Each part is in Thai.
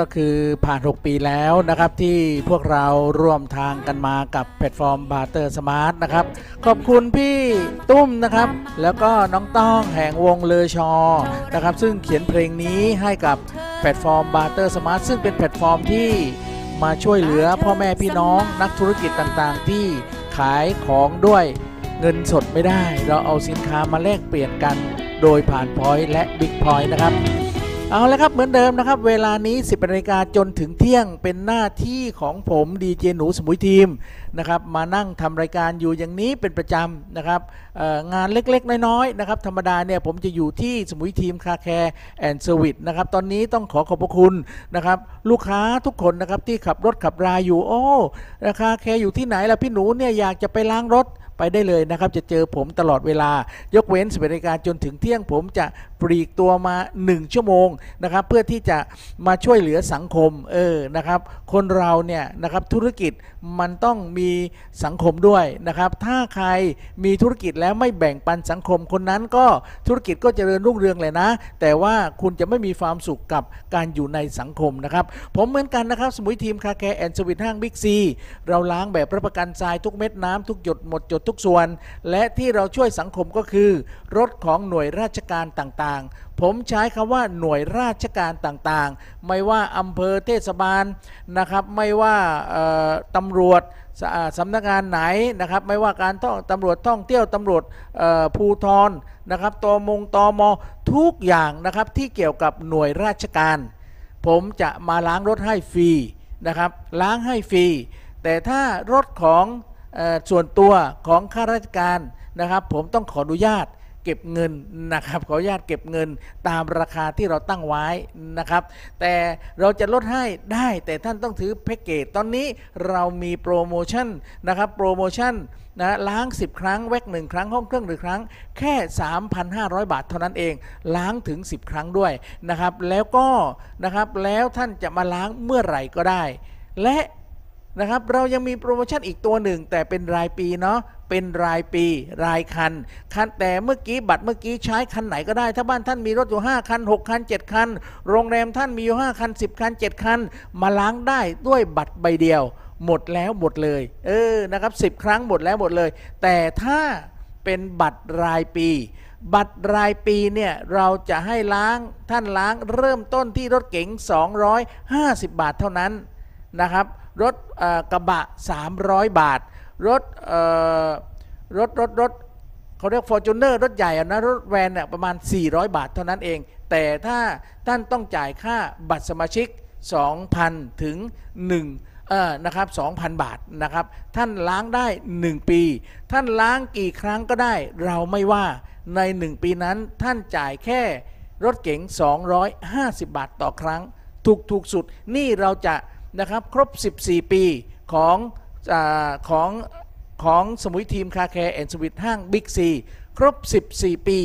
ก็คือผ่าน 6 ปีแล้วนะครับที่พวกเราร่วมทางกันมากับแพลตฟอร์ม Barter Smart นะครับ ขอบคุณพี่ตุ้มนะครับ แล้วก็น้องต้องแห่งวงเลอชอนะครับ ซึ่งเขียนเพลงนี้ให้กับแพลตฟอร์ม Barter Smart ซึ่งเป็นแพลตฟอร์มที่มาช่วยเหลือพ่อแม่พี่น้องนักธุรกิจต่างๆ ที่ขายของด้วยเงินสดไม่ได้ เราเอาสินค้ามาแลกเปลี่ยนกัน โดยผ่าน point และ big point นะครับ เอาละครับเหมือนเดิมนะครับ เวลานี้ 10นาฬิกาจนถึงเที่ยงเป็นหน้าที่ของผมดีเจหนูสมุยทีมนะครับมานั่งทำรายการอยู่อย่างนี้เป็นประจำนะครับงานเล็กๆ น้อยๆนะครับธรรมดาเนี่ยผมจะอยู่ที่สมุยทีม Car Care and Service นะครับตอนนี้ต้องขอขอบพระคุณนะครับลูกค้าทุกคนนะครับที่ขับรถขับราอยู่โอ้ราคาแคร์อยู่ที่ไหนล่ะพี่หนูเนี่ยอยากจะไปล้างรถ ไปได้เลยนะครับ จะเจอผมตลอดเวลายกเว้นสิบนาฬิกาจนถึงเที่ยงผมจะปลีกตัวมา 1 ชั่วโมงนะครับ เพื่อที่จะมาช่วยเหลือสังคมเออนะครับ คนเราเนี่ยนะครับธุรกิจมันต้องมีสังคมด้วยนะครับ ถ้าใครมีธุรกิจแล้วไม่แบ่งปันสังคมคนนั้นก็ธุรกิจก็เจริญรุ่งเรืองเลยนะ แต่ว่าคุณจะไม่มีความสุขกับการอยู่ในสังคมนะครับ ผมเหมือนกันนะครับ สมุยทีมคาแคร์แอนด์สวิตห้างบิ๊กซีเราล้างแบบรับประกันทรายทุกเม็ดน้ำทุกหยดหมดจดทุกส่วน และที่เราช่วยสังคมก็คือ รถของหน่วยราชการต่างๆ ผมใช้คำว่าหน่วยราชการต่างๆ ไม่ว่าอำเภอเทศบาลนะครับ ไม่ว่าตำรวจสสำนักงานไหนนะครับ ไม่ว่าการท่องตำรวจท่องเที่ยวตำรวจภูทรนะครับตมงตมทุกอย่างนะครับที่เกี่ยวกับหน่วยราชการ ผมจะมาล้างรถให้ฟรีนะครับล้างให้ฟรีแต่ถ้ารถของ ส่วนตัวของข้าราชการนะครับผมต้องขออนุญาตเก็บเงินนะครับขออนุญาตเก็บเงินตามราคาที่เราตั้งไว้นะครับ แต่เราจะลดให้ได้แต่ท่านต้องถือแพ็กเกจตอนนี้เรามีโปรโมชั่นนะครับโปรโมชั่นนะล้าง 10 ครั้งแวกหนึ่งครั้งห้องเครื่องหนึ่งครั้งแค่ 3,500 บาทเท่านั้นเอง ล้างถึง 10 ครั้งด้วยนะครับ แล้วก็นะครับแล้วท่านจะมาล้างเมื่อไหร่ก็ได้ และ นะครับ เรายังมีโปรโมชั่นอีกตัวหนึ่ง แต่เป็นรายปีเนาะเป็นรายปี รายคันคันแต่เมื่อกี้บัตรเมื่อกี้ใช้คันไหนก็ได้ ถ้าบ้านท่านมีรถอยู่ 5 คัน 6 คัน 7 คัน โรงแรมท่านมีอยู่ 5 คัน 10 คัน 7 คัน มาล้างได้ด้วยบัตรใบเดียว หมดแล้วหมดเลย เออนะครับ 10 ครั้งหมดแล้วหมดเลย แต่ถ้าเป็นบัตรรายปีบัตรรายปีเนี่ยเราจะให้ล้างท่านล้างเริ่มต้นที่รถเก๋ง 250 บาทเท่านั้นนะครับ รถกระบะ 300 บาท รถรถรถรถเขาเรียกฟอร์จูเนอร์รถใหญ่นะ รถแวนเนี่ยประมาณ 400 บาทเท่านั้นเอง แต่ถ้าท่านต้องจ่ายค่าบัตรสมาชิก 2,000 ถึง 1เออนะครับ2,000 บาทนะครับ ท่านล้างได้ 1 ปี ท่านล้างกี่ครั้งก็ได้ เราไม่ว่าใน 1 ปีนั้นท่านจ่ายแค่รถเก๋ง 250 บาทต่อครั้ง ถูกถูกสุด นี่เราจะ นะครับครบ 14 ปีของอของของสมุยทีม Car Care and Service ห้างบิ๊กซีครบ 14 ปี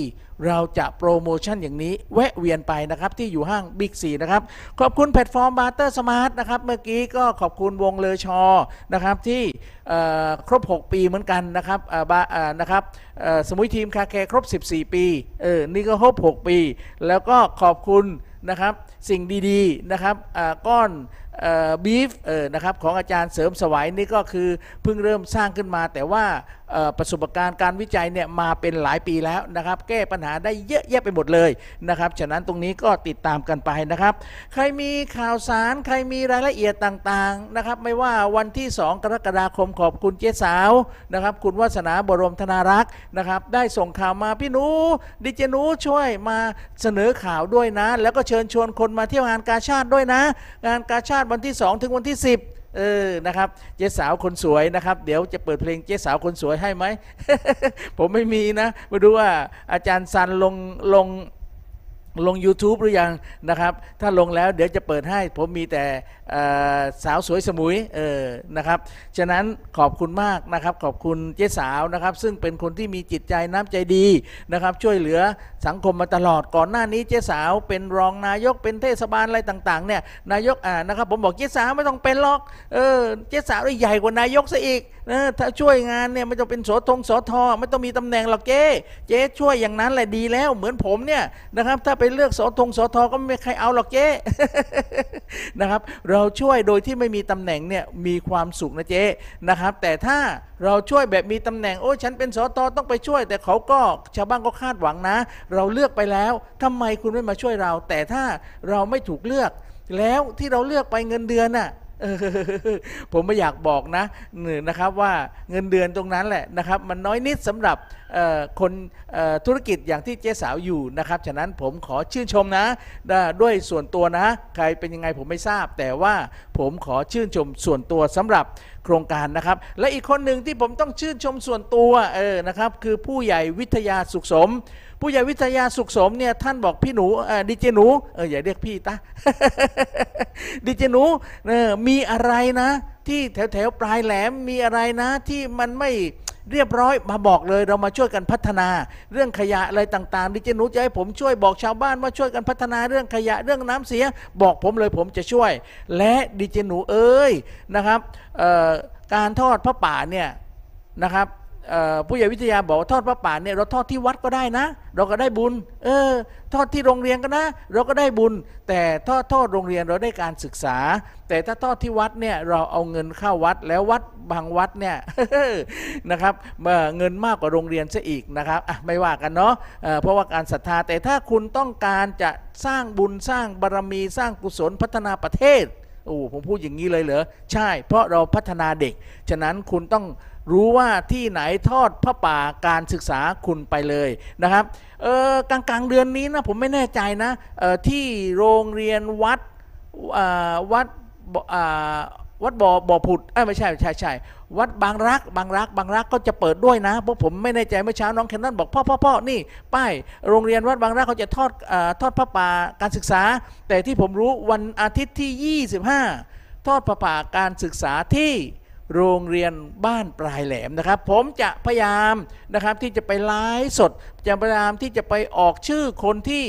เราจะโปรโมชั่นอย่างนี้ แวะเวียนไปนะครับ ที่อยู่ห้างบิ๊กซีนะครับ ขอบคุณแพลตฟอร์ม Barter Smart นะครับ เมื่อกี้ก็ขอบคุณวงเลอชอนะครับ ที่ครบ 6 ปีเหมือนกันนะครับนะครับสมุยทีม Car Care ครบ 14 ปีเออนี่ก็ครบ 6 ปี แล้วก็ขอบคุณนะครับสิ่งดีๆนะครับก้อน บีฟนะครับของอาจารย์เสริมสวัยนี่ก็คือเพิ่งเริ่มสร้างขึ้นมาแต่ว่าประสบการณ์การวิจัยเนี่ยมาเป็นหลายปีแล้วนะครับ แก้ปัญหาได้เยอะแยะไปหมดเลยนะครับ ฉะนั้นตรงนี้ก็ติดตามกันไปนะครับ ใครมีข่าวสารใครมีรายละเอียดต่างๆนะครับ ไม่ว่าวันที่ 2 กรกฎาคมขอบคุณเจ๊สาวนะครับ คุณวัฒนาบรมธนารักษ์นะครับ ได้ส่งข่าวมาพี่หนูดิเจนูช่วยมาเสนอข่าวด้วยนะ แล้วก็เชิญชวนคนมาเที่ยวงานกาชาติด้วยนะ งานกาชาติวันที่ 2 ถึงวันที่ 10 เออนะครับ เจ๊สาวคนสวยนะครับ เดี๋ยวจะเปิดเพลงเจ๊สาวคนสวยให้ไหม ผมไม่มีนะ มาดูว่าอาจารย์ซันลงลง ลง YouTube หรือยังนะครับ ถ้าลงแล้วเดี๋ยวจะเปิดให้ผมมีแต่สาวสวยสมุยเออนะครับ ฉะนั้นขอบคุณมากนะครับ ขอบคุณเจ๊สาวนะครับ ซึ่งเป็นคนที่มีจิตใจน้ำใจดีนะครับ ช่วยเหลือสังคมมาตลอดก่อนหน้านี้เจ๊สาว เป็นรองนายกเป็นเทศบาลอะไรต่างๆเนี่ยนายกอ่านะครับ ผมบอกเจ๊สาวไม่ต้องเป็นหรอกเออเจ๊สาวได้ใหญ่กว่านายกซะอีกเออถ้าช่วยงานเนี่ยไม่ต้องเป็นโสทงสทอไม่ต้องมีตำแหน่งหรอกเจ๊เจ๊ช่วยอย่างนั้นแหละดีแล้วเหมือนผมเนี่ยนะครับถ้าไปเลือกโสทงโสทอก็ไม่มีใครเอาหรอกเจ๊นะครับ เราช่วยโดยที่ไม่มีตำแหน่งเนี่ยมีความสุขนะเจ๊นะครับ แต่ถ้าเราช่วยแบบมีตำแหน่งโอ้ยฉันเป็นสตต้องไปช่วย แต่เขาก็ชาวบ้านก็คาดหวังนะ เราเลือกไปแล้วทำไมคุณไม่มาช่วยเรา แต่ถ้าเราไม่ถูกเลือก แล้วที่เราเลือกไปเงินเดือนน่ะ ผมไม่อยากบอกนะหนึ่งนะครับว่าเงินเดือนตรงนั้นแหละนะครับ มันน้อยนิดสำหรับคนธุรกิจอย่างที่เจ๊สาวอยู่นะครับ ฉะนั้นผมขอชื่นชมนะด้ด้วยส่วนตัวนะ ใครเป็นยังไงผมไม่ทราบ แต่ว่าผมขอชื่นชมส่วนตัวสำหรับโครงการนะครับ และอีกคนหนึ่งที่ผมต้องชื่นชมส่วนตัวเออนะครับ คือผู้ใหญ่วิทยาสุขสมผู้ใหญ่วิทยาสุขสมเนี่ยท่านบอกพี่หนูดีเจหนูเอออย่าเรียกพี่ตาดีเจหนูเออมีอะไรนะ ที่แถวแถวปลายแหลมมีอะไรนะที่มันไม่เรียบร้อยมาบอกเลยเรามาช่วยกันพัฒนา เรื่องขยะอะไรต่างๆดิเจนูจะให้ผมช่วยบอกชาวบ้านว่าช่วยกันพัฒนาเรื่องขยะเรื่องน้ำเสีย บอกผมเลยผมจะช่วย และดิเจนูเอ้ยนะครับการทอดพระป่าเนี่ยนะครับ ผู้ใหญ่วิทยาบอกว่าทอดพระป่าเนี่ยเราทอดที่วัดก็ได้นะ เราก็ได้บุญ เออ ทอดที่โรงเรียนก็นะ เราก็ได้บุญ แต่ทอดทอดโรงเรียนเราได้การศึกษา แต่ถ้าทอดที่วัดเนี่ยเราเอาเงินเข้าวัดแล้ววัดบางวัดเนี่ยนะครับเเงินมากกว่าโรงเรียนซะอีกนะครับไม่ว่ากันเนาะเเพราะว่าการศรัทธา แต่ถ้าคุณต้องการจะสร้างบุญสร้างบารมีสร้างกุศลพัฒนาประเทศโอ้ผมพูดอย่างนี้เลยเหรอใช่ เพราะเราพัฒนาเด็กฉะนั้นคุณต้อง รู้ว่าที่ไหนทอดพระป่าการศึกษาคุณไปเลยนะครับเออกลางกลางเดือนนี้นะผมไม่แน่ใจนะเออที่โรงเรียนวัดวัดวัดบ่อบ่อผุดเอ้ยไม่ใช่ใช่ใช่วัดบางรักบางรักบางรักก็จะเปิดด้วยนะเพราะผมไม่แน่ใจเมื่อเช้าน้องแคนนอนบอกพ่อพ่อพ่อนี่ป้ายโรงเรียนวัดบางรักเขาจะทอดอทอดพระป่าการศึกษา แต่ที่ผมรู้วันอาทิตย์ที่ 25 ทอดพระป่าการศึกษาที่ โรงเรียนบ้านปลายแหลมนะครับ ผมจะพยายามนะครับที่จะไปไลฟ์สด จะพยายามที่จะไปออกชื่อคนที่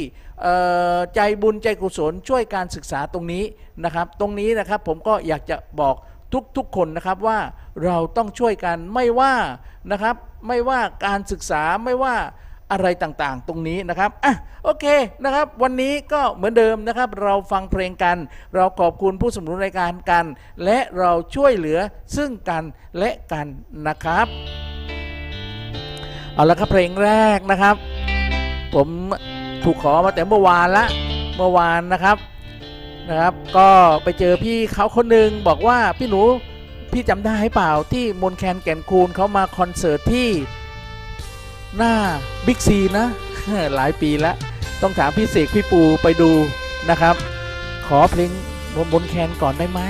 ใจบุญใจกุศลช่วยการศึกษาตรงนี้นะครับ ตรงนี้นะครับผมก็อยากจะบอกทุกๆคนนะครับว่าเราต้องช่วยกันไม่ว่านะครับ ไม่ว่าการศึกษาไม่ว่า อะไรต่างๆ ตรงนี้นะครับอะโอเคนะครับ วันนี้ก็เหมือนเดิมนะครับ เราฟังเพลงกัน เราขอบคุณผู้สนับสนุนรายการกัน และเราช่วยเหลือซึ่งกันและกันนะครับ เอาละครับเพลงแรกนะครับ ผมถูกขอมาแต่เมื่อวานละเมื่อวานนะครับนะครับ ก็ไปเจอพี่เขาคนหนึ่งบอกว่าพี่หนูพี่จำได้เปล่าที่มนแคนแก่นคูณเขามาคอนเสิร์ตที่ หน้าบิ๊กซีนะ หลายปีแล้ว ต้องถามพี่เสกพี่ปูไปดูนะครับ ขอเพลงมนแคนก่อนได้ไหม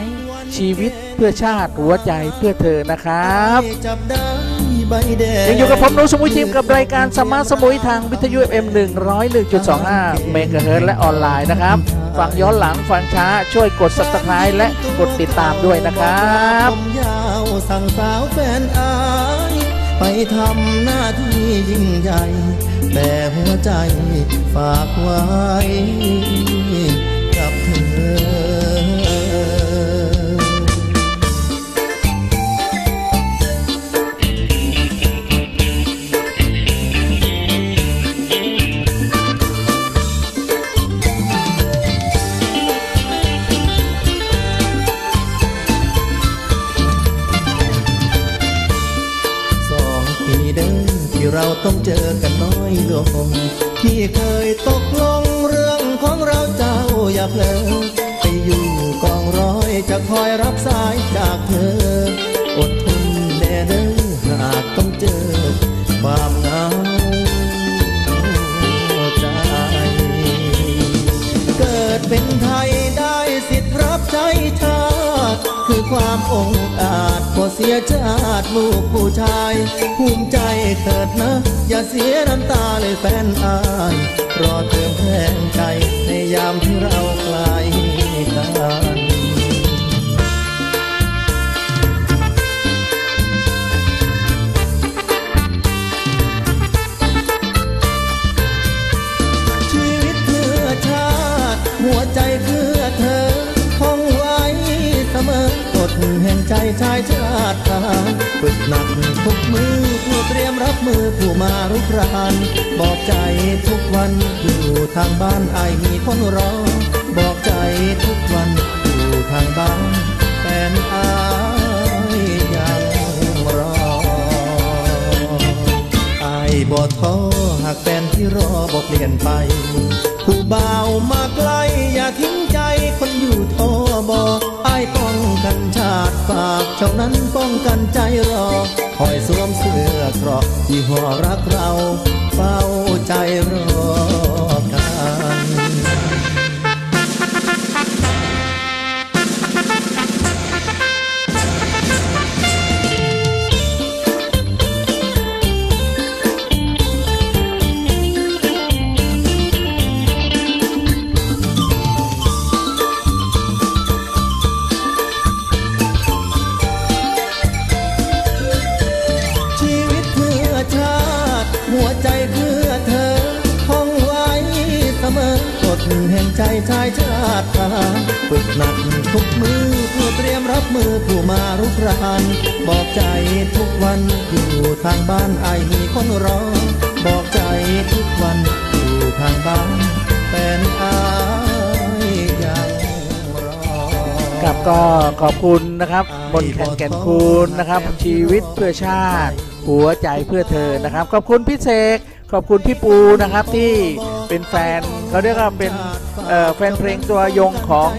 ชีวิตเพื่อชาติหัวใจเพื่อเธอนะครับจับได้ใบแดงยังอยู่กับผมหนูสมุยทีมกับรายการสมาร์ทสมุยทางวิทยุ FM 101.25 เมกะเฮิรตซ์และออนไลน์นะครับ ฟังย้อนหลังฟังช้าช่วยกด subscribe และกดติดตามด้วยนะครับผมยาวสั่งสาวแฟนอาย ไปทำหน้าที่ยิ่งใหญ่ แต่หัวใจฝากไว้กับเธอ ต้องเจอกันน้อยลงที่เคยตกลงเรื่องของเราเจ้าอย่าเพลินไปอยู่กองร้อยจะคอยรับสายจากเธอ อดทนแน่เด้อหากต้องเจอความเหงาใจ เกิดเป็นไทยได้สิทธิ์รับใช้ชาติคือความองอาจ พอเสียชาติลูกผู้ชาย ภูมิใจเถิดนะ อย่าเสียน้ำตาเลยแฟนอาย รอเติมแทงใจในยามที่เราไกลาย ใจชายชาติทานฝึกหนักทุกมือเพื่อเตรียมรับมือผู้มารุกรานบอกใจทุกวันอยู่ทางบ้านไอมีคนรอ บอกใจทุกวันอยู่ทางบ้านแฟนอายังรอไอบ่ท้อหากแฟนที่รอบอกเปลี่ยนไปผู้บ่าวมาไกลอย่าทิ้งใจคนอยู่ท้อบอายป้องกันชาติฝากเจ้านั้นป้องกันใจรอ คอยสวมเสื้อเกราะยี่ห้อรักเราเฝ้าใจรอ แห่งใจชายชาติทหารฝึกหนักทุกมือเพื่อเตรียมรับมือผู้มารุกราน บอกใจทุกวันอยู่ทางบ้านไอายมีคนรอ บอกใจทุกวันอยู่ทางบ้านแฟนอายยังรอครับก็ขอบคุณนะครับบนแข่นแก่นคูณนะครับ ชีวิตเพื่อชาติ หัวใจเพื่อเธอนะครับ ขอบคุณพี่เสกขอบคุณพี่ปูนะครับที่ เป็นแฟนเขาเรียกว่าเป็นแฟนเพลงตัวยงของ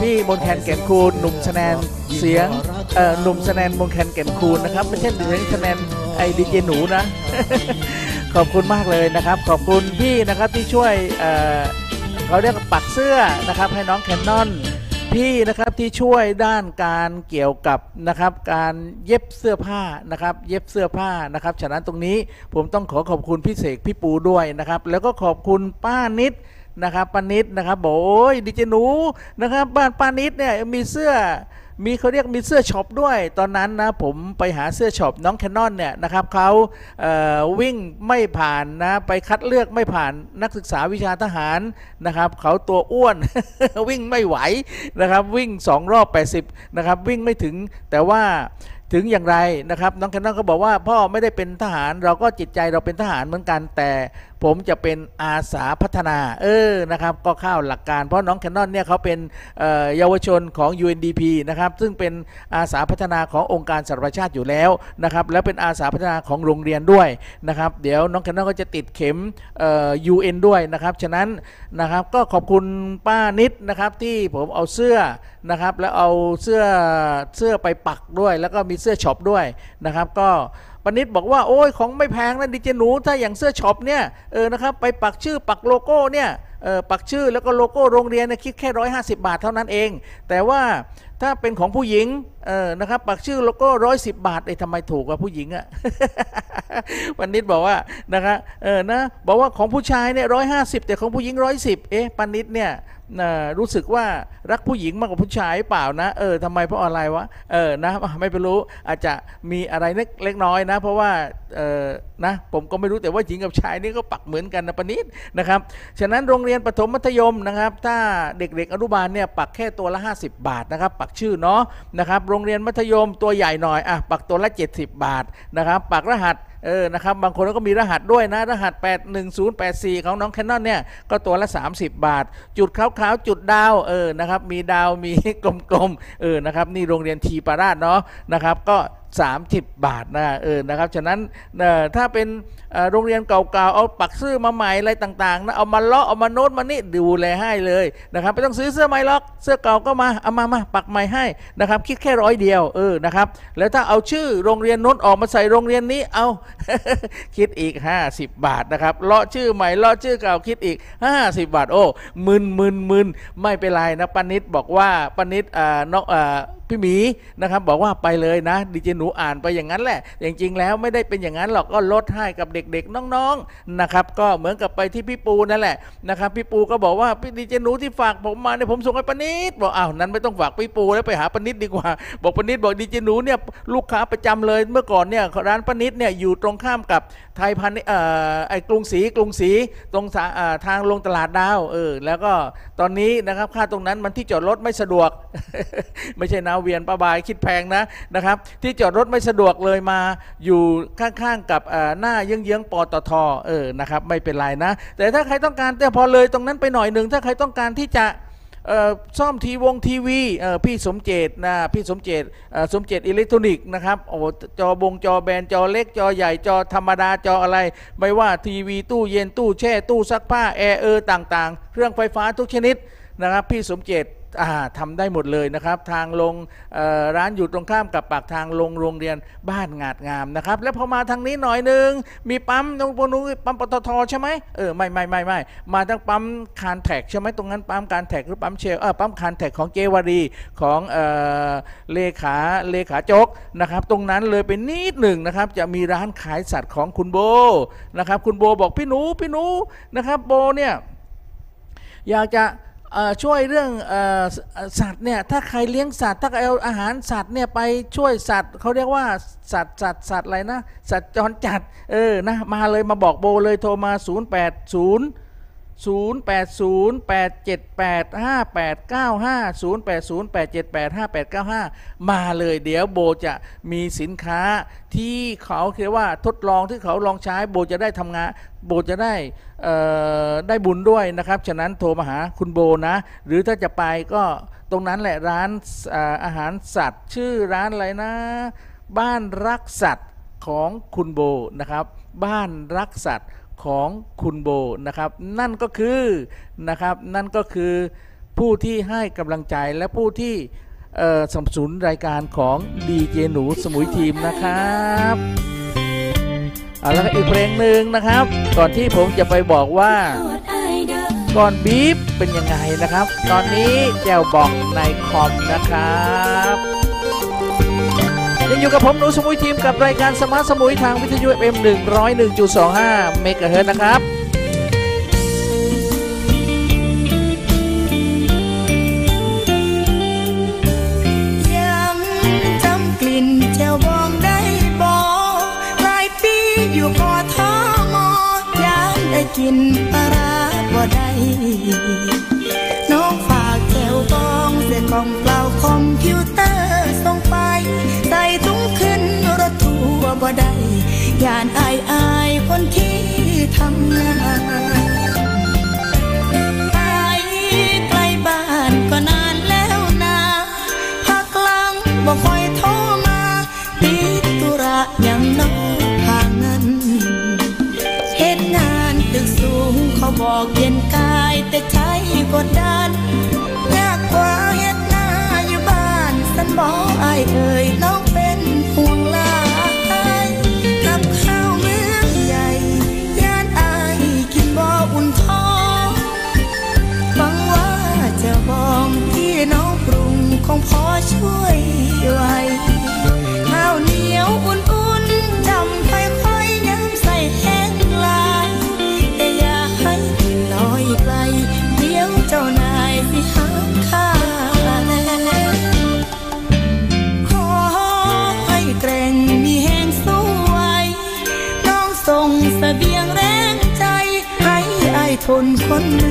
พี่มนแคนแก่นคูนหนุ่มชแนนเสียงหนุ่มชแนนมนแคนแก่นคูนนะครับไม่ใช่เสียงแนนไอดีเจหนูนะ ขอบคุณมากเลยนะครับ ขอบคุณพี่นะครับที่ช่วยเขาเรียกว่าปักเสื้อนะครับให้น้องแคนนอน พี่นะครับที่ช่วยด้านการเกี่ยวกับนะครับการเย็บเสื้อผ้านะครับเย็บเสื้อผ้านะครับฉะนั้นตรงนี้ผมต้องขอขอบคุณพี่เสกพี่ปูด้วยนะครับแล้วก็ขอบคุณป้านิดนะครับป้านิดนะครับบอกโอ้ยดิเจนูนะครับบ้านป้านิดเนี่ยมีเสื้อ มีเขาเรียกมีเสื้อช็อปด้วย ตอนนั้นนะผมไปหาเสื้อช็อปน้องแคนนอนเนี่ยนะครับเขาเวิ่งไม่ผ่านนะไปคัดเลือกไม่ผ่านนักศึกษาวิชาทหารนะครับเขาตัวอ้วนวิ่งไม่ไหวนะครับวิ่ง 2 รอบ 80นะครับวิ่งไม่ถึงแต่ว่า ถึงอย่างไรนะครับน้องแคนนอนก็บอกว่าพ่อไม่ได้เป็นทหารเราก็จิตใจเราเป็นทหารเหมือนกัน แต่ผมจะเป็นอาสาพัฒนา เออนะครับก็เข้าหลักการ เพราะน้องแคนนอนเนี่ยเขาเป็นเยาวชนของ UNDP นะครับซึ่งเป็นอาสาพัฒนาขององค์การสหประชาติอยู่แล้วนะครับแล้วเป็นอาสาพัฒนาของโรงเรียนด้วยนะครับเดี๋ยวน้องแคนนอนก็จะติดเข็มเอ่อ UN ด้วยนะครับฉะนั้นนะครับก็ขอบคุณป้านิดนะครับที่ผมเอาเสื้อนะครับแล้วเอาเสื้อเสื้อไปปักด้วย แล้วก็มีเสื้อช็อปด้วยนะครับ ก็ป้านิดบอกว่าโอ้ยของไม่แพงนะดีเจหนูถ้าอย่างเสื้อช็อปเนี่ยเออนะครับไปปักชื่อปักโลโก้เนี่ยเออปักชื่อแล้วก็โลโก้โรงเรียนเนี่ยคิดแค่ร้อยห้าสิบบาทเท่านั้นเอง แต่ว่าถ้าเป็นของผู้หญิงเออนะครับปักชื่อโลโก้ร้อยสิบบาทเอ้ทำไมถูกกว่าผู้หญิงอะปนิดบอกว่านะครับเออนะบอกว่าของผู้ชายเนี่ยร้อยห้าสิบแต่ของผู้หญิงร้อยสิบเอ๊ะปนิดเนี่ย รู้สึกว่ารักผู้หญิงมากกว่าผู้ชายเปล่านะ เออทำไมเพราะอะไรวะเออนะไม่ไปรู้อาจจะมีอะไรเล็กเล็กน้อยนะ เพราะว่าเออนะผมก็ไม่รู้แต่ว่าหญิงกับชายนี่ก็ปักเหมือนกันนะปนิดนะครับฉะนั้นโรงเรียนประถมมัธยมนะครับ ถ้าเด็กๆอนุบาลเนี่ยปักแค่ตัวละ 50 บาทนะครับ ปักชื่อเนาะนะครับ โรงเรียนมัธยมตัวใหญ่หน่อยอะปักตัวละ 70 บาทนะครับ ปักรหัสเออนะครับบางคนก็มีรหัสด้วยนะรหัส 81084 ของน้องแคนนอนเนี่ยก็ตัวละ 30 บาท จุดขาวๆจุดดาวเออนะครับมีดาวมีกลมๆเออนะครับนี่โรงเรียนทีปาราชเนาะนะครับก็ 30 บาทนะเออนะครับ ฉะนั้นถ้าเป็นโรงเรียนเก่าๆ เอาปักชื่อมาใหม่อะไรต่างๆนะเอามาเลาะเอามาโน้ตมานี่ดูแลให้เลยนะครับไม่ต้องซื้อเสื้อใหม่หรอกเสื้อเก่าก็มาเอามามาปักใหม่ให้นะครับคิดแค่ร้อยเดียวเออนะครับแล้วถ้าเอาชื่อโรงเรียนโน้นออกมาใส่โรงเรียนนี้เอาคิดอีก 50 บาทนะครับเลาะชื่อใหม่เลาะชื่อเก่าคิดอีก 50 บาทโอ้มึนมึนมึนไม่เป็นไรนะปานิดบอกว่าปานิดอ่านอกอ่าพี่หมีนะครับบอกว่าไปเลยนะดีเจหนูอ่านไปอย่างนั้นแหละจริงๆแล้วไม่ได้เป็นอย่างนั้นหรอกก็ลดให้กับเด็กๆน้องๆนะครับ ก็เหมือนกับไปที่พี่ปูนั่นแหละนะครับพี่ปูก็บอกว่าพี่ดีเจหนูที่ฝากผมมาเนี่ยผมส่งให้ปนิดบอกอ้าวนั้นไม่ต้องฝากพี่ปูแล้วไปหาปนิดดีกว่า บอกปนิดบอกดีเจหนูเนี่ยลูกค้าประจำเลยเมื่อก่อนเนี่ยร้านปนิดเนี่ยอยู่ตรงข้ามกับไทยพันเอ่อไอ้กรุงศรีกรุงศรีตรงทางลงตลาดดาวเออแล้วก็ตอนนี้นะครับค่าตรงนั้นมันที่จอดรถไม่สะดวก ไม่ใช่นาเวียนป้าบายคิดแพงนะนะครับ ที่จอดรถไม่สะดวกเลยมาอยู่ข้างๆกับหน้าเยื้องๆปตทเออนะครับไม่เป็นไรนะ แต่ถ้าใครต้องการแต่พอเลยตรงนั้นไปหน่อยหนึ่งถ้าใครต้องการที่จะซ่อมทีวงทีวีพี่สมเจตนะพี่สมเจตสมเจตอิเล็กทรอนิกส์นะครับโอ้จอบงจอแบนจอเล็กจอใหญ่จอธรรมดาจออะไร ไม่ว่าทีวีตู้เย็นตู้แช่ตู้ซักผ้าแอร์เออต่างๆ เครื่องไฟฟ้าทุกชนิดนะครับพี่สมเจต อ่าทำได้หมดเลยนะครับ ทางลงร้านอยู่ตรงข้ามกับปากทางลงโรงเรียนบ้านงาดงามนะครับ แล้วพอมาทางนี้หน่อยหนึงมีปั๊มตรงนู้นปั๊มปตทใช่ไหมเออไม่ไม่ไม่ไม่มาทั้งปั๊มคานแท็กใช่ไหมตรงนั้นปั๊มคานแท็กหรือปั๊มเชลเออปั๊มคานแท็กของเจวารีของเออเลขาเลขาจกนะครับ ตรงนั้นเลยเป็นนิดหนึ่งนะครับ จะมีร้านขายสัตว์ของคุณโบนะครับ คุณโบบอกพี่หนูพี่หนูนะครับ โบเนี่ยอยากจะ ช่วยเรื่องอสัตว์เนี่ยถ้าใครเลี้ยงสัตว์ถ้าเอาอาหารสัตว์เนี่ยไปช่วยสัตว์เขาเรียกว่าสัตว์สัตว์สัตว์อะไรนะสัตว์จรจัดเออนะมาเลยมาบอกโบเลยโทรมา 0 8 0 0 8 0 8 7 8 5 8 9 5 0 8 0 8 7 8 5 8 9 5 มาเลยเดี๋ยวโบจะมีสินค้าที่เขาเรียกว่าทดลองที่เขาลองใช้โบจะได้ทำงาน โบจะได้ได้บุญด้วยนะครับ ฉะนั้นโทรมาหาคุณโบนะ หรือถ้าจะไปก็ตรงนั้นแหละร้านออาหารสัตว์ ชื่อร้านอะไรนะ บ้านรักสัตว์ของคุณโบนะครับ บ้านรักสัตว์ ของคุณโบนะครับ นั่นก็คือนะครับนั่นก็คือผู้ที่ให้กำลังใจและผู้ที่สนับสนุนรายการของดีเจหนูสมุยทีมนะครับเอาแล้วก็อีกเพลงหนึ่งนะครับ ก่อนที่ผมจะไปบอกว่า ก้อนบีฟเป็นยังไงนะครับ ตอนนี้แจวบอกในคอมนะครับ อยู่กับผมหนูสมุยทีมกับรายการสมาร์ทสมุยทางวิทยุ FM 101.25 เมกะเฮิรตซ์นะครับกินปลาบ่ได้น้องฝากแจวบองเส้นกอง บ่ได้ยานอายอายคนที่า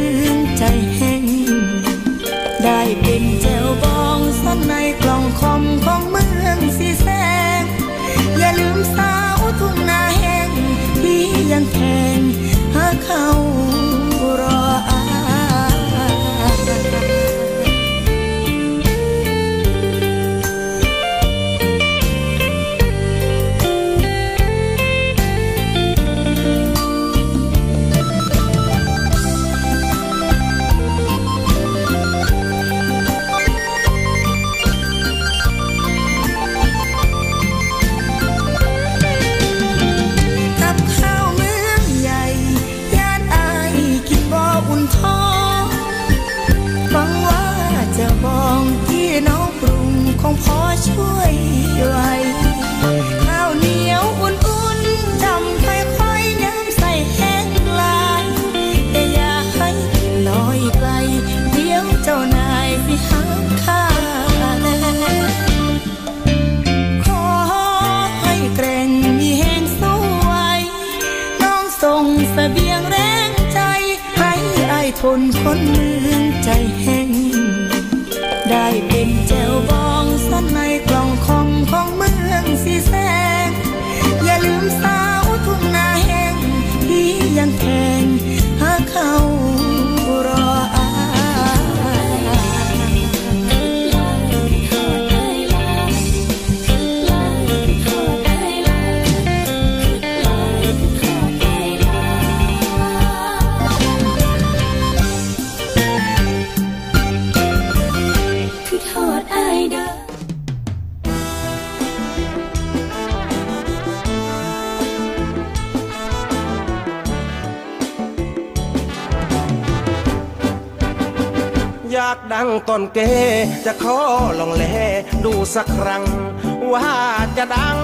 ต้นเก จะขอลองแลดูสักครั้ง ว่าจะดัง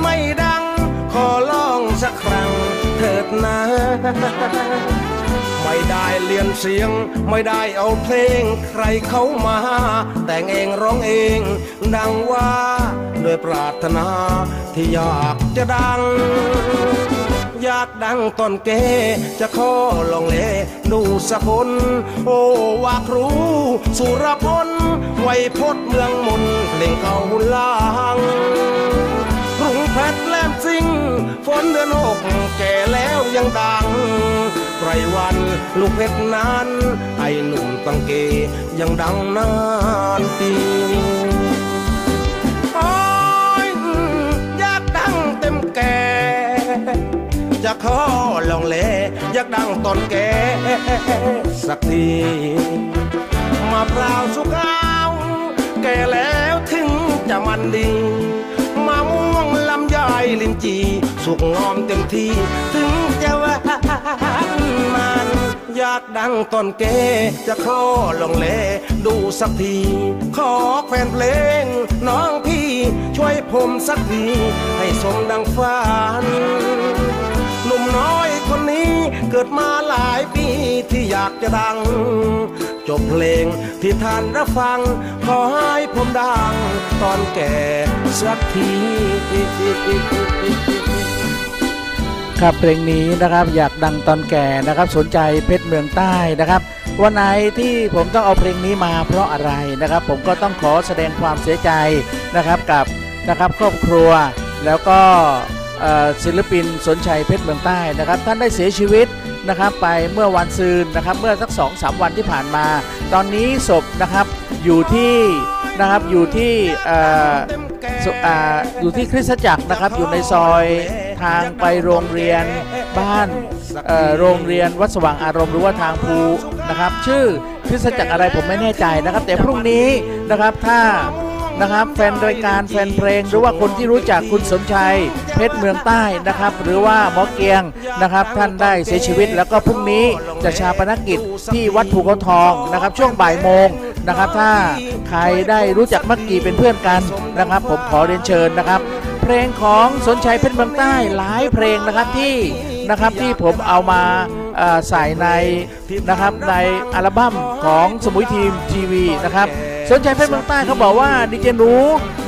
ไม่ดัง ขอลองสักครั้งเถิดนะไม่ได้เรียนเสียง ไม่ได้เอาเพลงใครเข้ามา แต่งเองร้องเอง ดังว่าด้วยปรารถนาที่อยากจะดัง อยากดังต้นเก จะขอลองเลดูสะพนโอ้ว่าครู สุรพลไวพจน์เมืองมนเพลงเก่าลางกรุงเพชรแหลมสิงฝนเดือนหกแก่แล้วยังดังไรวันลูกเพชรนั้นไอหนุ่มตังเกยังดังนานปี ขอลองเลอยากดังตอนแก่สักทีมาเปล่าวสุกาวแก่แล้วถึงจะมันดีมาม่วงลำไยลินจี สุกงอมเต็มที่ ถึงจะหวานมันอยากดังตอนแก่จะขอลองเลดูสักที ขอแฟนเพลง น้องพี่ช่วยผมสักที ให้สมดังฝัน น้อยคนนี้เกิดมาหลายปีที่อยากจะดัง จบเพลงที่ท่านรับฟัง ขอให้ผมดัง ตอนแก่สักทีครับเพลงนี้นะครับอยากดังตอนแก่นะครับสนใจเพชรเมืองใต้นะครับ วันไหนที่ผมต้องเอาเพลงนี้มาเพราะอะไรนะครับ ผมก็ต้องขอแสดงความเสียใจนะครับกับนะครับครอบครัวแล้วก็ ศิลปินสนชัยเพชรเมืองใต้นะครับ ท่านได้เสียชีวิตนะครับไปเมื่อวันซืนนะครับเมื่อสักสองสามวันที่ผ่านมา ตอนนี้ศพนะครับอยู่ที่นะครับอยู่ที่อ่าอยู่ที่คริสตจักรนะครับอยู่ในซอยทางไปโรงเรียนบ้านโรงเรียนวัดสว่างอารมณ์หรือว่าทางภูนะครับ ชื่อคริสตจักรอะไรผมไม่แน่ใจนะครับ แต่พรุ่งนี้นะครับถ้า นะครับ แฟนรายการแฟนเพลง หรือว่าคนที่รู้จักคุณสนชัย เพชรเมืองใต้นะครับ หรือว่าหมอเกียงนะครับ ท่านได้เสียชีวิต แล้วก็พรุ่งนี้จะชาปนกิจที่วัดภูเขาทองนะครับ ช่วงบ่ายโมงนะครับ ถ้าใครได้รู้จักมักกีเป็นเพื่อนกันนะครับ ผมขอเรียนเชิญนะครับ เพลงของสนชัยเพชรเมืองใต้หลายเพลงนะครับที่นะครับที่ผมเอามาเอ่อใส่ในนะครับในอัลบั้มของสมุยทีมทีวีนะครับ สนชัยเพชรเมืองใต้เขาบอกว่าดีเจหนู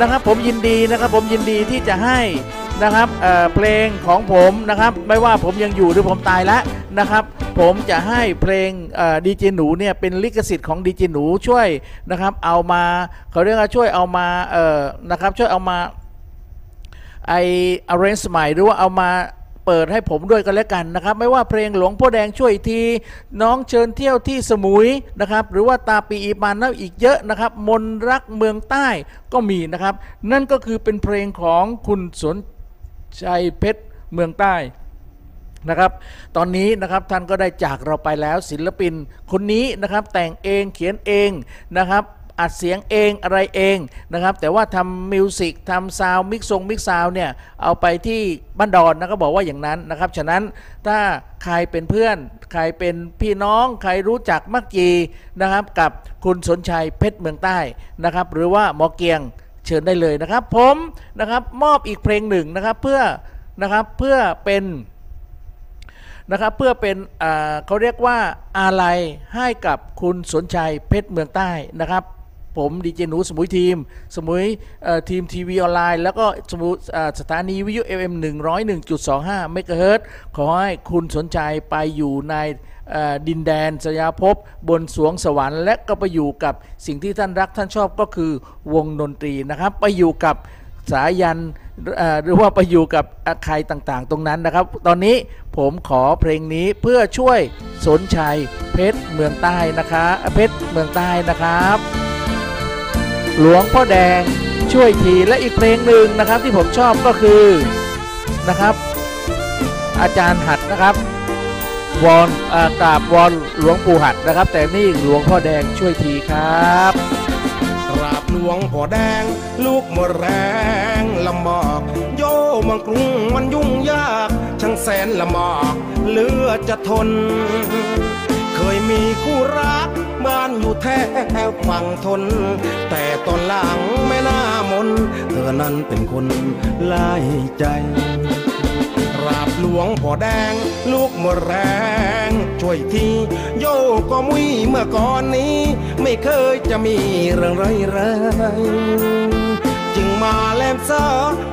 นะครับผมยินดีนะครับผมยินดีที่จะให้นะครับเอ่อเพลงของผมนะครับไม่ว่าผมยังอยู่หรือผมตายแล้วนะครับผมจะให้เพลงดีเจหนูเนี่ยเป็นลิขสิทธิ์ของดีเจหนูช่วยนะครับเอามาเขาเรียกว่าช่วยเอามาเอ่อนะครับช่วยเอามาไอ arrange ใหม่หรือว่าเอามา เปิดให้ผมด้วยกันแล้วกันนะครับ ไม่ว่าเพลงหลวงพ่อแดงช่วยที น้องเชิญเที่ยวที่สมุยนะครับ หรือว่าตาปีอีปานแล้วอีกเยอะนะครับ มนรักเมืองใต้ก็มีนะครับ นั่นก็คือเป็นเพลงของคุณสนชัยเพชรเมืองใต้นะครับ ตอนนี้นะครับท่านก็ได้จากเราไปแล้วศิลปินคนนี้นะครับแต่งเองเขียนเองนะครับ อัดเสียงเองอะไรเองนะครับ แต่ว่าทำ music ทำ sound mix song mix sound เนี่ยเอาไปที่บ้านดอนนะก็บอกว่าอย่างนั้นนะครับ ฉะนั้นถ้าใครเป็นเพื่อน ใครเป็นพี่น้องใครรู้จักมักจี่นะครับ กับคุณสนชัยเพชรเมืองใต้นะครับ หรือว่าหมอเกียงเชิญได้เลยนะครับ ผมนะครับมอบอีกเพลงหนึ่งนะครับเพื่อนะครับเพื่อเป็นนะครับเพื่อเป็นเขาเรียกว่าอาลัยให้กับคุณสนชัยเพชรเมืองใต้นะครับ ผมดีเจหนูสมุยทีม สมุยทีมทีวีออนไลน์ แล้วก็สมุยสถานีวิทยุ FM 101.25เมกะเฮิรตซ์ขอให้คุณสนใจไปอยู่ในดินแดนสยาภพบนสวงสวรรค์และก็ไปอยู่กับสิ่งที่ท่านรักท่านชอบก็คือวงดนตรีนะครับ ไปอยู่กับสายันหรือว่าไปอยู่กับใครต่างๆ ตรงนั้นนะครับ ตอนนี้ผมขอเพลงนี้เพื่อช่วยสนชัยเพชรเมืองใต้นะคะเพชรเมืองใต้นะครับ หลวงพ่อแดงช่วยทีและอีกเพลงหนึ่งนะครับที่ผมชอบก็คือนะครับ อาจารย์หัดนะครับวอนอกราบวอนหลวงปู่หัดนะครับ แต่นี่หลวงพ่อแดงช่วยทีครับกราบหลวงพ่อแดง ลูกมะแรงลำบากโยมังกรุงมันยุ่งยากช่างแสนลำบากเลือจะทน เคยมีคู่รัก บ้านอยู่แถวฝั่งทน แต่ตอนหลังไม่น่ามน เธอนั้นเป็นคนไล่ใจราบหลวงพ่อแดง ลูกมะแรง ช่วยทีโยก็มุยเมื่อก่อนนี้ ไม่เคยจะมีเรื่องไรไรจึงมาแลมซา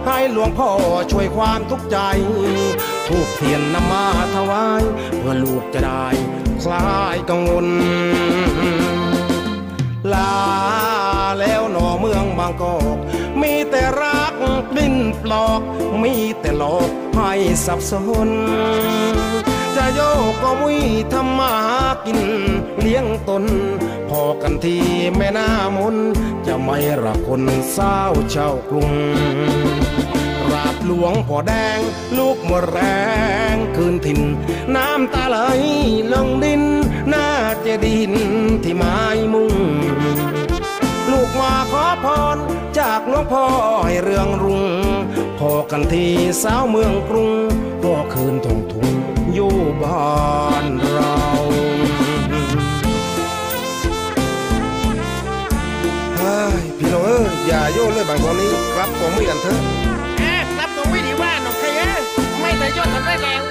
ให้หลวงพ่อช่วยความทุกข์ใจทูกเทียนนำมาถวาย เพื่อลูกจะได้ คลายกังวล ลาแล้วหนอเมืองบางกอกมีแต่รักดิ้นปลอก มีแต่หลอกให้สับสน จะโยกก็มุยทำมากินเลี้ยงตน พอกันทีแม่น้ามน จะไม่รักคนเศร้าเช่ากรุงราบหลวงพ่อแดง ลูกมะแรง คืนถิ่น น้ำตาไหลลง วงพ่อให้เรื่องรุ่งพอกันทีสาวเมืองกรุงก็คืนทงทุงอยู่บ้านเราเฮ้ยพี่น้องเอ้ยอย่าโยนเลยบางคนนี้ครับผมไม่กันเถอะแอบรับตรงวิธีว่าหนอกใครเอ้ยไม่แต่ยอทำได้แล้ว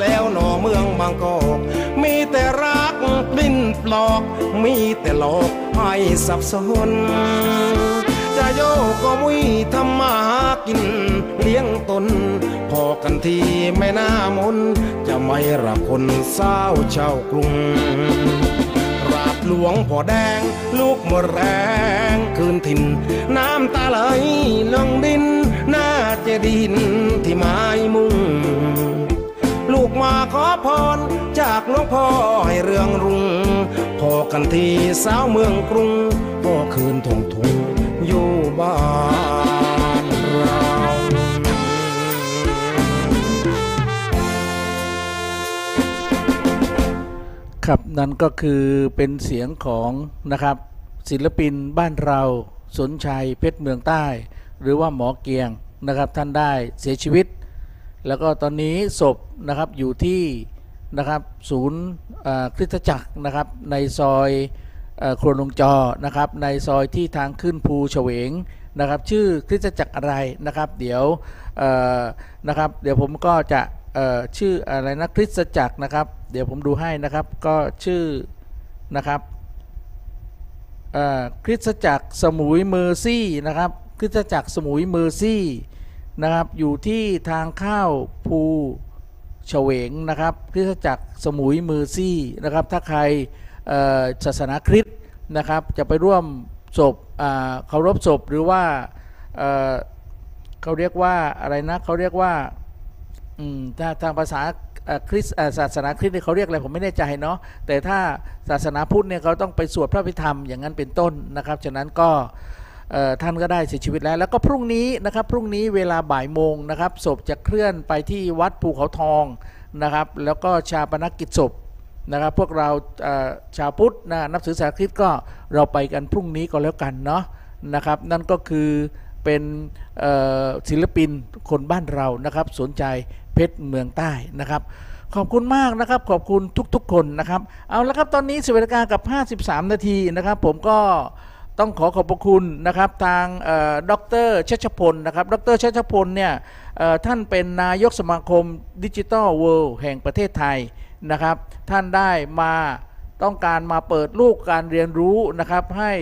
แล้วหนอเมืองบางกอกมีแต่รักดิ้นปลอก มีแต่หลอกให้สับสน จะโยกก็มุยทำมาหากิน เลี้ยงตน พอกันทีไม่น่ามน จะไม่รักคนเศร้าเช่ากรุงราบหลวงพ่อแดง ลูกมะแรง คืนถิ่น น้ำตาไหลลงดิน หน้าเจดีย์ที่ไม้มุงลูกมาขอพรจากหลวงพ่อให้เรื่องรุ่งพอกันทีสาวเมืองกรุงก็คืนทงทุงอยู่บ้านเราครับนั่นก็คือเป็นเสียงของนะครับศิลปินบ้านเราสนชัยเพชรเมืองใต้ หรือว่าหมอเกียง นะครับท่านได้เสียชีวิต แล้วก็ตอนนี้ศพนะครับอยู่ที่นะครับศูนย์คริสตจักรนะครับในซอยอ่อโครนงจอนะครับในซอยที่ทางขึ้นภูเฉวงนะครับชื่อคริสตจักรอะไรนะครับ เดี๋ยวนะครับเดี๋ยวผมก็จะชื่ออะไรนะคริสตจักรนะครับ เดี๋ยวผมดูให้นะครับก็ชื่อนะครับคริสตจักรสมุย Mercy นะครับ คริสตจักรสมุย Mercy นะครับอยู่ที่ทางเข้าภูเฉวงนะครับคริสตจักรสมุย Mercy นะครับถ้าใครศาสนาคริสต์นะครับจะไปร่วมศพเคารพศพหรือว่าเขาเรียกว่าอะไรนะเขาเรียกว่าถ้าทางภาษาคริสศาสนาคริสต์เขาเรียกอะไรผมไม่แน่ใจเนาะแต่ถ้าศาสนาพุทธเนี่ยเขาต้องไปสวดพระพิธรรมอย่างนั้นเป็นต้นนะครับ ฉะนั้นก็ ท่านก็ได้เสียชีวิตแล้ว แล้วก็พรุ่งนี้นะครับพรุ่งนี้เวลาบ่ายโมงนะครับศพจะเคลื่อนไปที่วัดภูเขาทองนะครับ แล้วก็ชาปนกิจศพนะครับพวกเราเชาวพุทธนะนับถือศาสนาคริสต์ก็เราไปกันพรุ่งนี้ก็แล้วกันเนาะนะครับ นั่นก็คือเป็นศิลปินคนบ้านเรานะครับ สนใจเพชรเมืองใต้นะครับ ขอบคุณมากนะครับ ขอบคุณทุกๆคนนะครับ เอาละครับตอนนี้สิบนาฬิกากับ 53 นาทีนะครับ ผมก็ ต้องขอขอบพระคุณนะครับทางดรชัชพลนะครับ ดรชัชพลเนี่ยท่านเป็นนายกสมาคมดิจิทัลเวิลด์แห่งประเทศไทยนะครับ ท่านได้มาต้องการมาเปิดลูกการเรียนรู้นะครับให้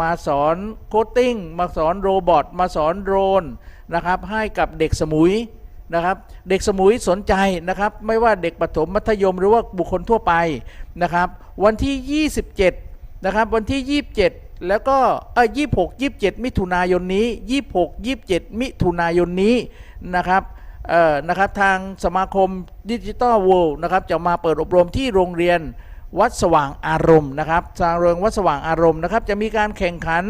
มาสอน coding มาสอน robot มาสอนโดรนนะครับให้กับเด็กสมุยนะครับเด็กสมุยสนใจนะครับไม่ว่าเด็กประถมมัธยมหรือว่าบุคคลทั่วไปนะครับวันที่ 27นะครับวันที่ 27 แล้วก็เออ26 27มิถุนายนนี้26 27มิถุนายนนี้นะครับเอ่อนะครับทางสมาคม Digital World นะครับจะมาเปิดอบรมที่โรงเรียน วัดสว่างอารมณ์นะครับชาวเริงวัดสว่างอารมณ์นะครับ จะมีการแข่งขัน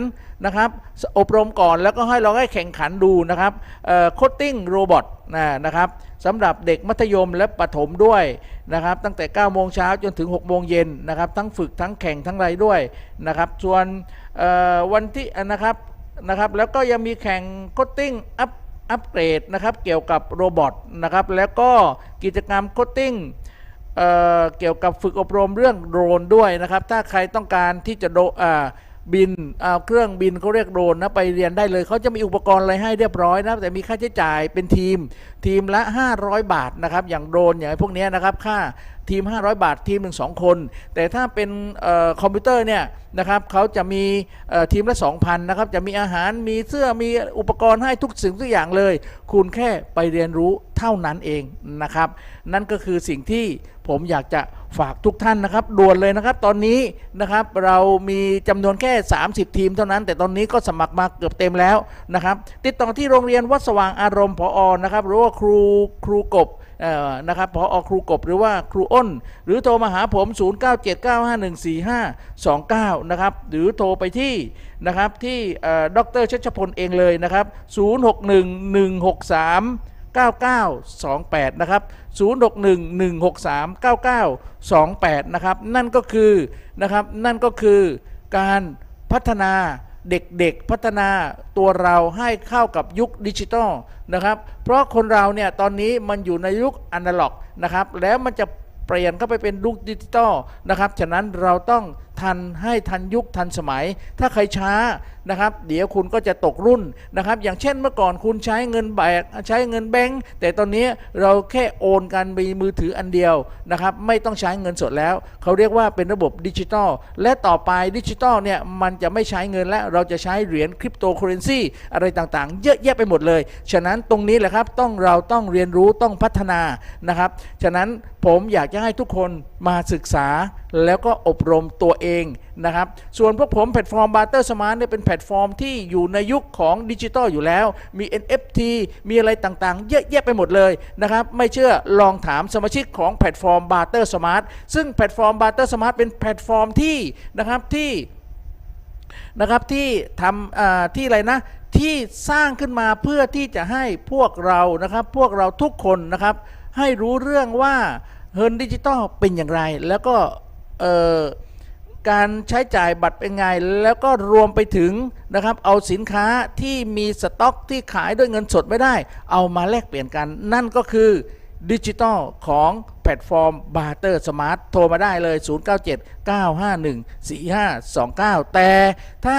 นะครับ อบรมก่อนแล้วก็ให้เราให้แข่งขันดูนะครับ coding robot นะครับสำหรับเด็กมัธยมและประถมด้วยนะครับ ตั้งแต่ 9 โมงเช้าจนถึง 6 โมงเย็นนะครับ ทั้งฝึกทั้งแข่งทั้งไรด้วยนะครับ ส่วนวันที่นะครับนะครับ แล้วก็ยังมีแข่ง coding up upgrade นะครับ เกี่ยวกับ robotนะครับ แล้วก็กิจกรรม coding เกี่ยวกับฝึกอบรมเรื่องโดรนด้วยนะครับ ถ้าใครต้องการที่จะโดบินเอาเครื่องบินเขาเรียกโดรนนะไปเรียนได้เลยเขาจะมีอุปกรณ์อะไรให้เรียบร้อยนะแต่มีค่าใช้จ่ายเป็นทีม ทีมละ 500 บาทนะครับ อย่างโดรนอย่างพวกนี้นะครับ ค่าทีม 500 บาททีมหนึ่งสองคน แต่ถ้าเป็นเออคอมพิวเตอร์เนี่ยนะครับเขาจะมีทีมละ 2,000นะครับจะมีอาหารมีเสื้อมีอุปกรณ์ให้ทุกสิ่งทุกอย่างเลย คุณแค่ไปเรียนรู้เท่านั้นเองนะครับ นั่นก็คือสิ่งที่ผมอยากจะฝากทุกท่านนะครับด่วนเลยนะครับ ตอนนี้นะครับเรามีจำนวนแค่ 30 ทีมเท่านั้น แต่ตอนนี้ก็สมัครมาเกือบเต็มแล้วนะครับ ติดต่อที่โรงเรียนวัดสว่างอารมณ์พออนะครับหรือว่าครูครูกบนะครับพออครูกบหรือว่าครูอ้น หรือโทรมาหาผม 0979514529นะครับหรือโทรไปที่นะครับที่ดรชัชพลเองเลยนะครับ 061163 9928 นะครับ 0611639928 นะครับ นั่นก็คือนะครับ นั่นก็คือการพัฒนาเด็กๆ พัฒนาตัวเราให้เข้ากับยุคดิจิทัลนะครับ เพราะคนเราเนี่ยตอนนี้มันอยู่ในยุคอนาล็อกนะครับ แล้วมันจะเปลี่ยนเข้าไปเป็นยุคดิจิตอลนะครับ ฉะนั้นเราต้อง ทันให้ทันยุคทันสมัย ถ้าใครช้านะครับ เดี๋ยวคุณก็จะตกรุ่นนะครับ อย่างเช่นเมื่อก่อนคุณใช้เงินแบงก์ใช้เงินแบงก์แต่ตอนนี้เราแค่โอนกันมีมือถืออันเดียวนะครับ ไม่ต้องใช้เงินสดแล้ว เขาเรียกว่าเป็นระบบดิจิตอลและต่อไปดิจิตอลเนี่ยมันจะไม่ใช้เงินแล้วเราจะใช้เหรียญคริปโตเคอเรนซีอะไรต่างๆ เยอะแยะไปหมดเลย ฉะนั้นตรงนี้แหละครับต้องเราต้องเรียนรู้ต้องพัฒนานะครับ ฉะนั้นผมอยากจะให้ทุกคนมาศึกษา แล้วก็อบรมตัวเองนะครับ ส่วนพวกผมแพลตฟอร์มบาร์เตอร์สมาร์ทเนี่ยเป็นแพลตฟอร์มที่อยู่ในยุคของดิจิตอลอยู่แล้ว มี NFT มีอะไรต่างๆ เยอะแยะไปหมดเลยนะครับ ไม่เชื่อลองถามสมาชิกของแพลตฟอร์มบาร์เตอร์สมาร์ทซึ่งแพลตฟอร์มบาร์เตอร์สมาร์ทเป็นแพลตฟอร์มที่นะครับที่นะครับที่ทำที่อะไรนะที่สร้างขึ้นมาเพื่อที่จะให้พวกเรานะครับ พวกเราทุกคนนะครับ ให้รู้เรื่องว่าเงินดิจิตอลเป็นอย่างไร แล้วก็ การใช้จ่ายบัตรเป็นไง แล้วก็รวมไปถึงนะครับ เอาสินค้าที่มีสต็อกที่ขายด้วยเงินสดไม่ได้ เอามาแลกเปลี่ยนกัน นั่นก็คือดิจิตอลของแพลตฟอร์มบาร์เตอร์สมาร์ทโทรมาได้เลย 0979514529 แต่ถ้า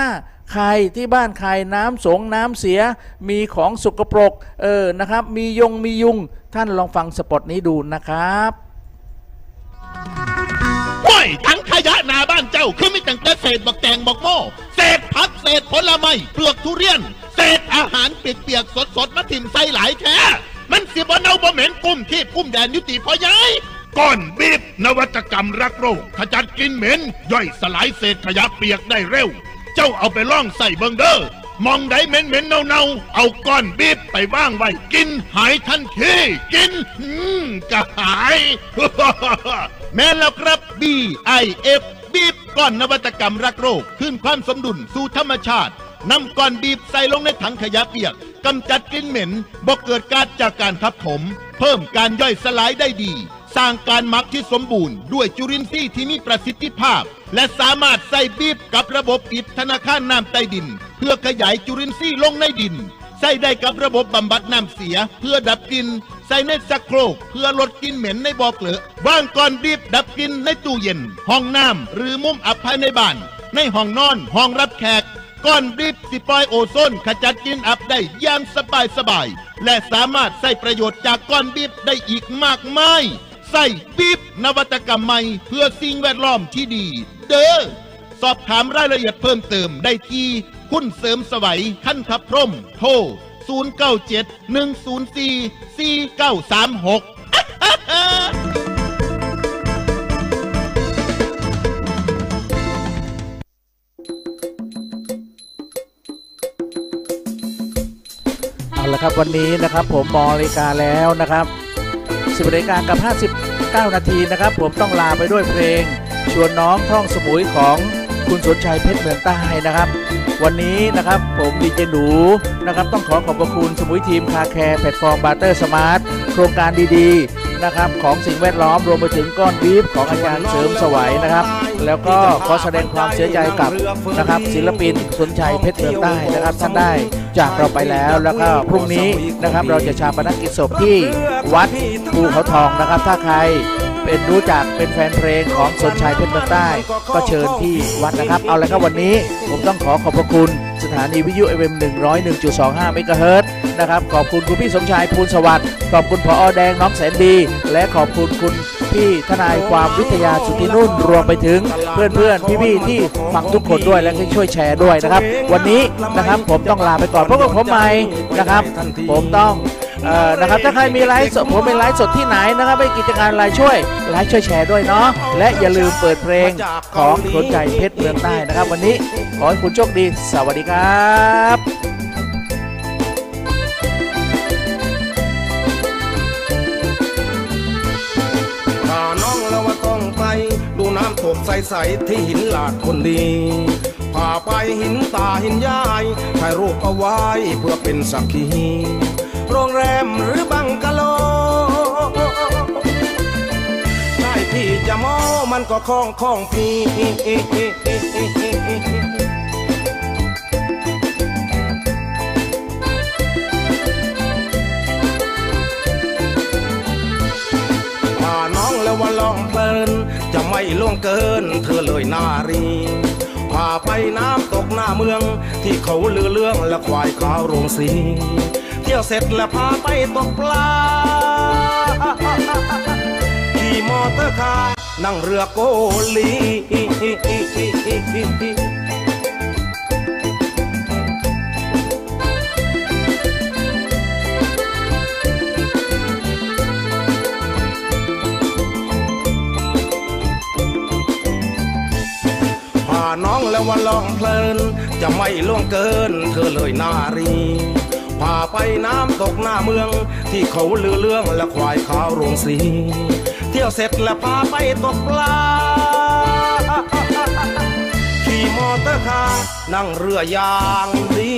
ใครที่บ้านใครน้ำสงน้ำเสียมีของสกปรกเออนะครับ มียงมียุง ท่านลองฟังสปอตนี้ดูนะครับ ห้วยทั้งขยะหนาบ้านเจ้าคือไม่ตั้งแต่เศษบักแตงบักโม่เศษผักเศษผลไม้เปลือกทุเรียน เศษอาหารเปียกๆสดๆมาถิ่มใส่หลายแท้มันสิบ่เนาบ่เหม็นกุ้มที่กุ้มแดนยุติพอยายก้อนบีบนวัตกรรมรักโรคขจัดกลินเหม็น ย่อยสลายเศษขยะเปียกได้เร็ว เจ้าเอาไปล่องใส่เบิงเดอ้อมองใดเหม็นเหม็นเน่าเน่าๆเอาก้อนบีบไปว่างไว้กิน หายทันทีกิน อืมกะหาย แม่นแล้วครับ B I F บีบก้อนนวัตกรรมรักโรคขึ้นความสมดุลสู่ธรรมชาตินำก้อนบีบใส่ลงในถังขยะเปียกกำจัดกลิ่นเหม็นบ่เกิดการจากการทับถม เพิ่มการย่อยสลายได้ดี สร้างการหมักที่สมบูรณ์ด้วยจุลินทรีย์ที่มีประสิทธิภาพ และสามารถใส่บีบกับระบบปิดธนาคารน้ำใต้ดิน เพื่อขยายจุลินทรีย์ลงในดินใส่ได้กับระบบบำบัดน้ำเสีย เพื่อดับกลิ่น ส่ในสักโครกเพื่อลดกลิ่นเหม็นในบ่อเกลือวางก่อนบีบดับกลิ่นในตู้เย็น ห้องน้ำหรือมุมอับภายในบ้าน ในห้องนอนห้องรับแขกก้อนบีบสิปล่อยโอโซนขจัดกลิ่นอับได้อย่างสบายสบายๆและสามารถใส่ประโยชน์จากก้อนบีบได้อีกมากมายใส่บีบนวัตกรรมใหม่เพื่อสิ่งแวดล้อมที่ดี เด้อสอบถามรายละเอียดเพิ่มเติมได้ที่คุณเสริมสวัยขั้นทับพรมโทร 0971044936เอาละครับวันนี้นะครับผมมองนาฬิกาแล้วนะครับ10นาฬิกากับ 59 นาทีนะครับ ผมต้องลาไปด้วยเพลง ชวนน้องท่องสมุยของคุณสนชัยเพชรเมืองใต้นะครับ วันนี้นะครับผมดีเจหนูนะครับต้องขอขอบพระคุณสมุยทีมคาแคร์แพลตฟอร์มบาร์เตอร์สมาร์ทโครงการดีๆนะครับของสิ่งแวดล้อมรวมไปถึงก้อนบีฟของอาจารย์เสริมสวัยนะครับ แล้วก็ขอแสดงความเสียใจกับนะครับศิลปินสนชัยเพชรเมืองใต้นะครับท่านได้จากเราไปแล้วแล้วก็พรุ่งนี้นะครับเราจะชาปนกิจศพที่วัดภูเขาทองนะครับ ถ้าใคร เป็นรู้จักเป็นแฟนเพลงของสนชัยเพชรเมืองใต้ ก็เชิญที่วัดนะครับ เอาละครับวันนี้ผมต้องขอขอบพระคุณสถานีวิทยุ FM 101.25เมกะเฮิรตนะครับ ขอบคุณคุณพี่สมชายภูลสวัสดิ์ขอบคุณพออแดงน้องแสนดี และขอบคุณคุณพี่ทนายความวิทยาสุธินุ่นรวมไปถึงเพื่อนๆพี่ๆที่ฟังทุกคนด้วยและที่ช่วยแชร์ด้วยนะครับ วันนี้นะครับผมต้องลาไปก่อนพบกับผมใหม่นะครับ ผมต้อง นะครับถ้าใครมีไลฟ์สดผมเป็นไลฟ์สดที่ไหนนะครับเป็นกิจการอะไรช่วยไลฟ์ช่วยแชร์ด้วยเนาะและอย่าลืมเปิดเพลงของสนใจเพชรเมืองใต้นะครับ วันนี้ขอให้คุณโชคดีสวัสดีครับน้องแล้วว่าต้องไปดูน้ำตกใส ๆ ที่หินหลาดคนดีพาไปหินตาหินยายถ่ายรูปเอาไว้เพื่อเป็นสักขี โรงแรมหรือบังกะโลได้พี่จะมอมันก็คล้องคล้องพี่พาน้องแล้วว่าลองเพลิน จะไม่ล่วงเกิน เธอเลยนารีพาไปน้ำตกหน้าเมือง ที่เขาลือเรื่องและควายขาวโรงสี เที่ยวเสร็จแล้วพาไปตกปลา ขี่ motor car นั่งเรือโกลี พาน้องแล้วว่าลองเพลิน จะไม่ล่วงเกินเธอเลยนารี พาไปน้ำตกหน้าเมือง ที่เขาลือเรื่องและควายขาวโรงสี เที่ยวเสร็จแล้วพาไปตกปลา ขี่ motor car นั่งเรือยางดี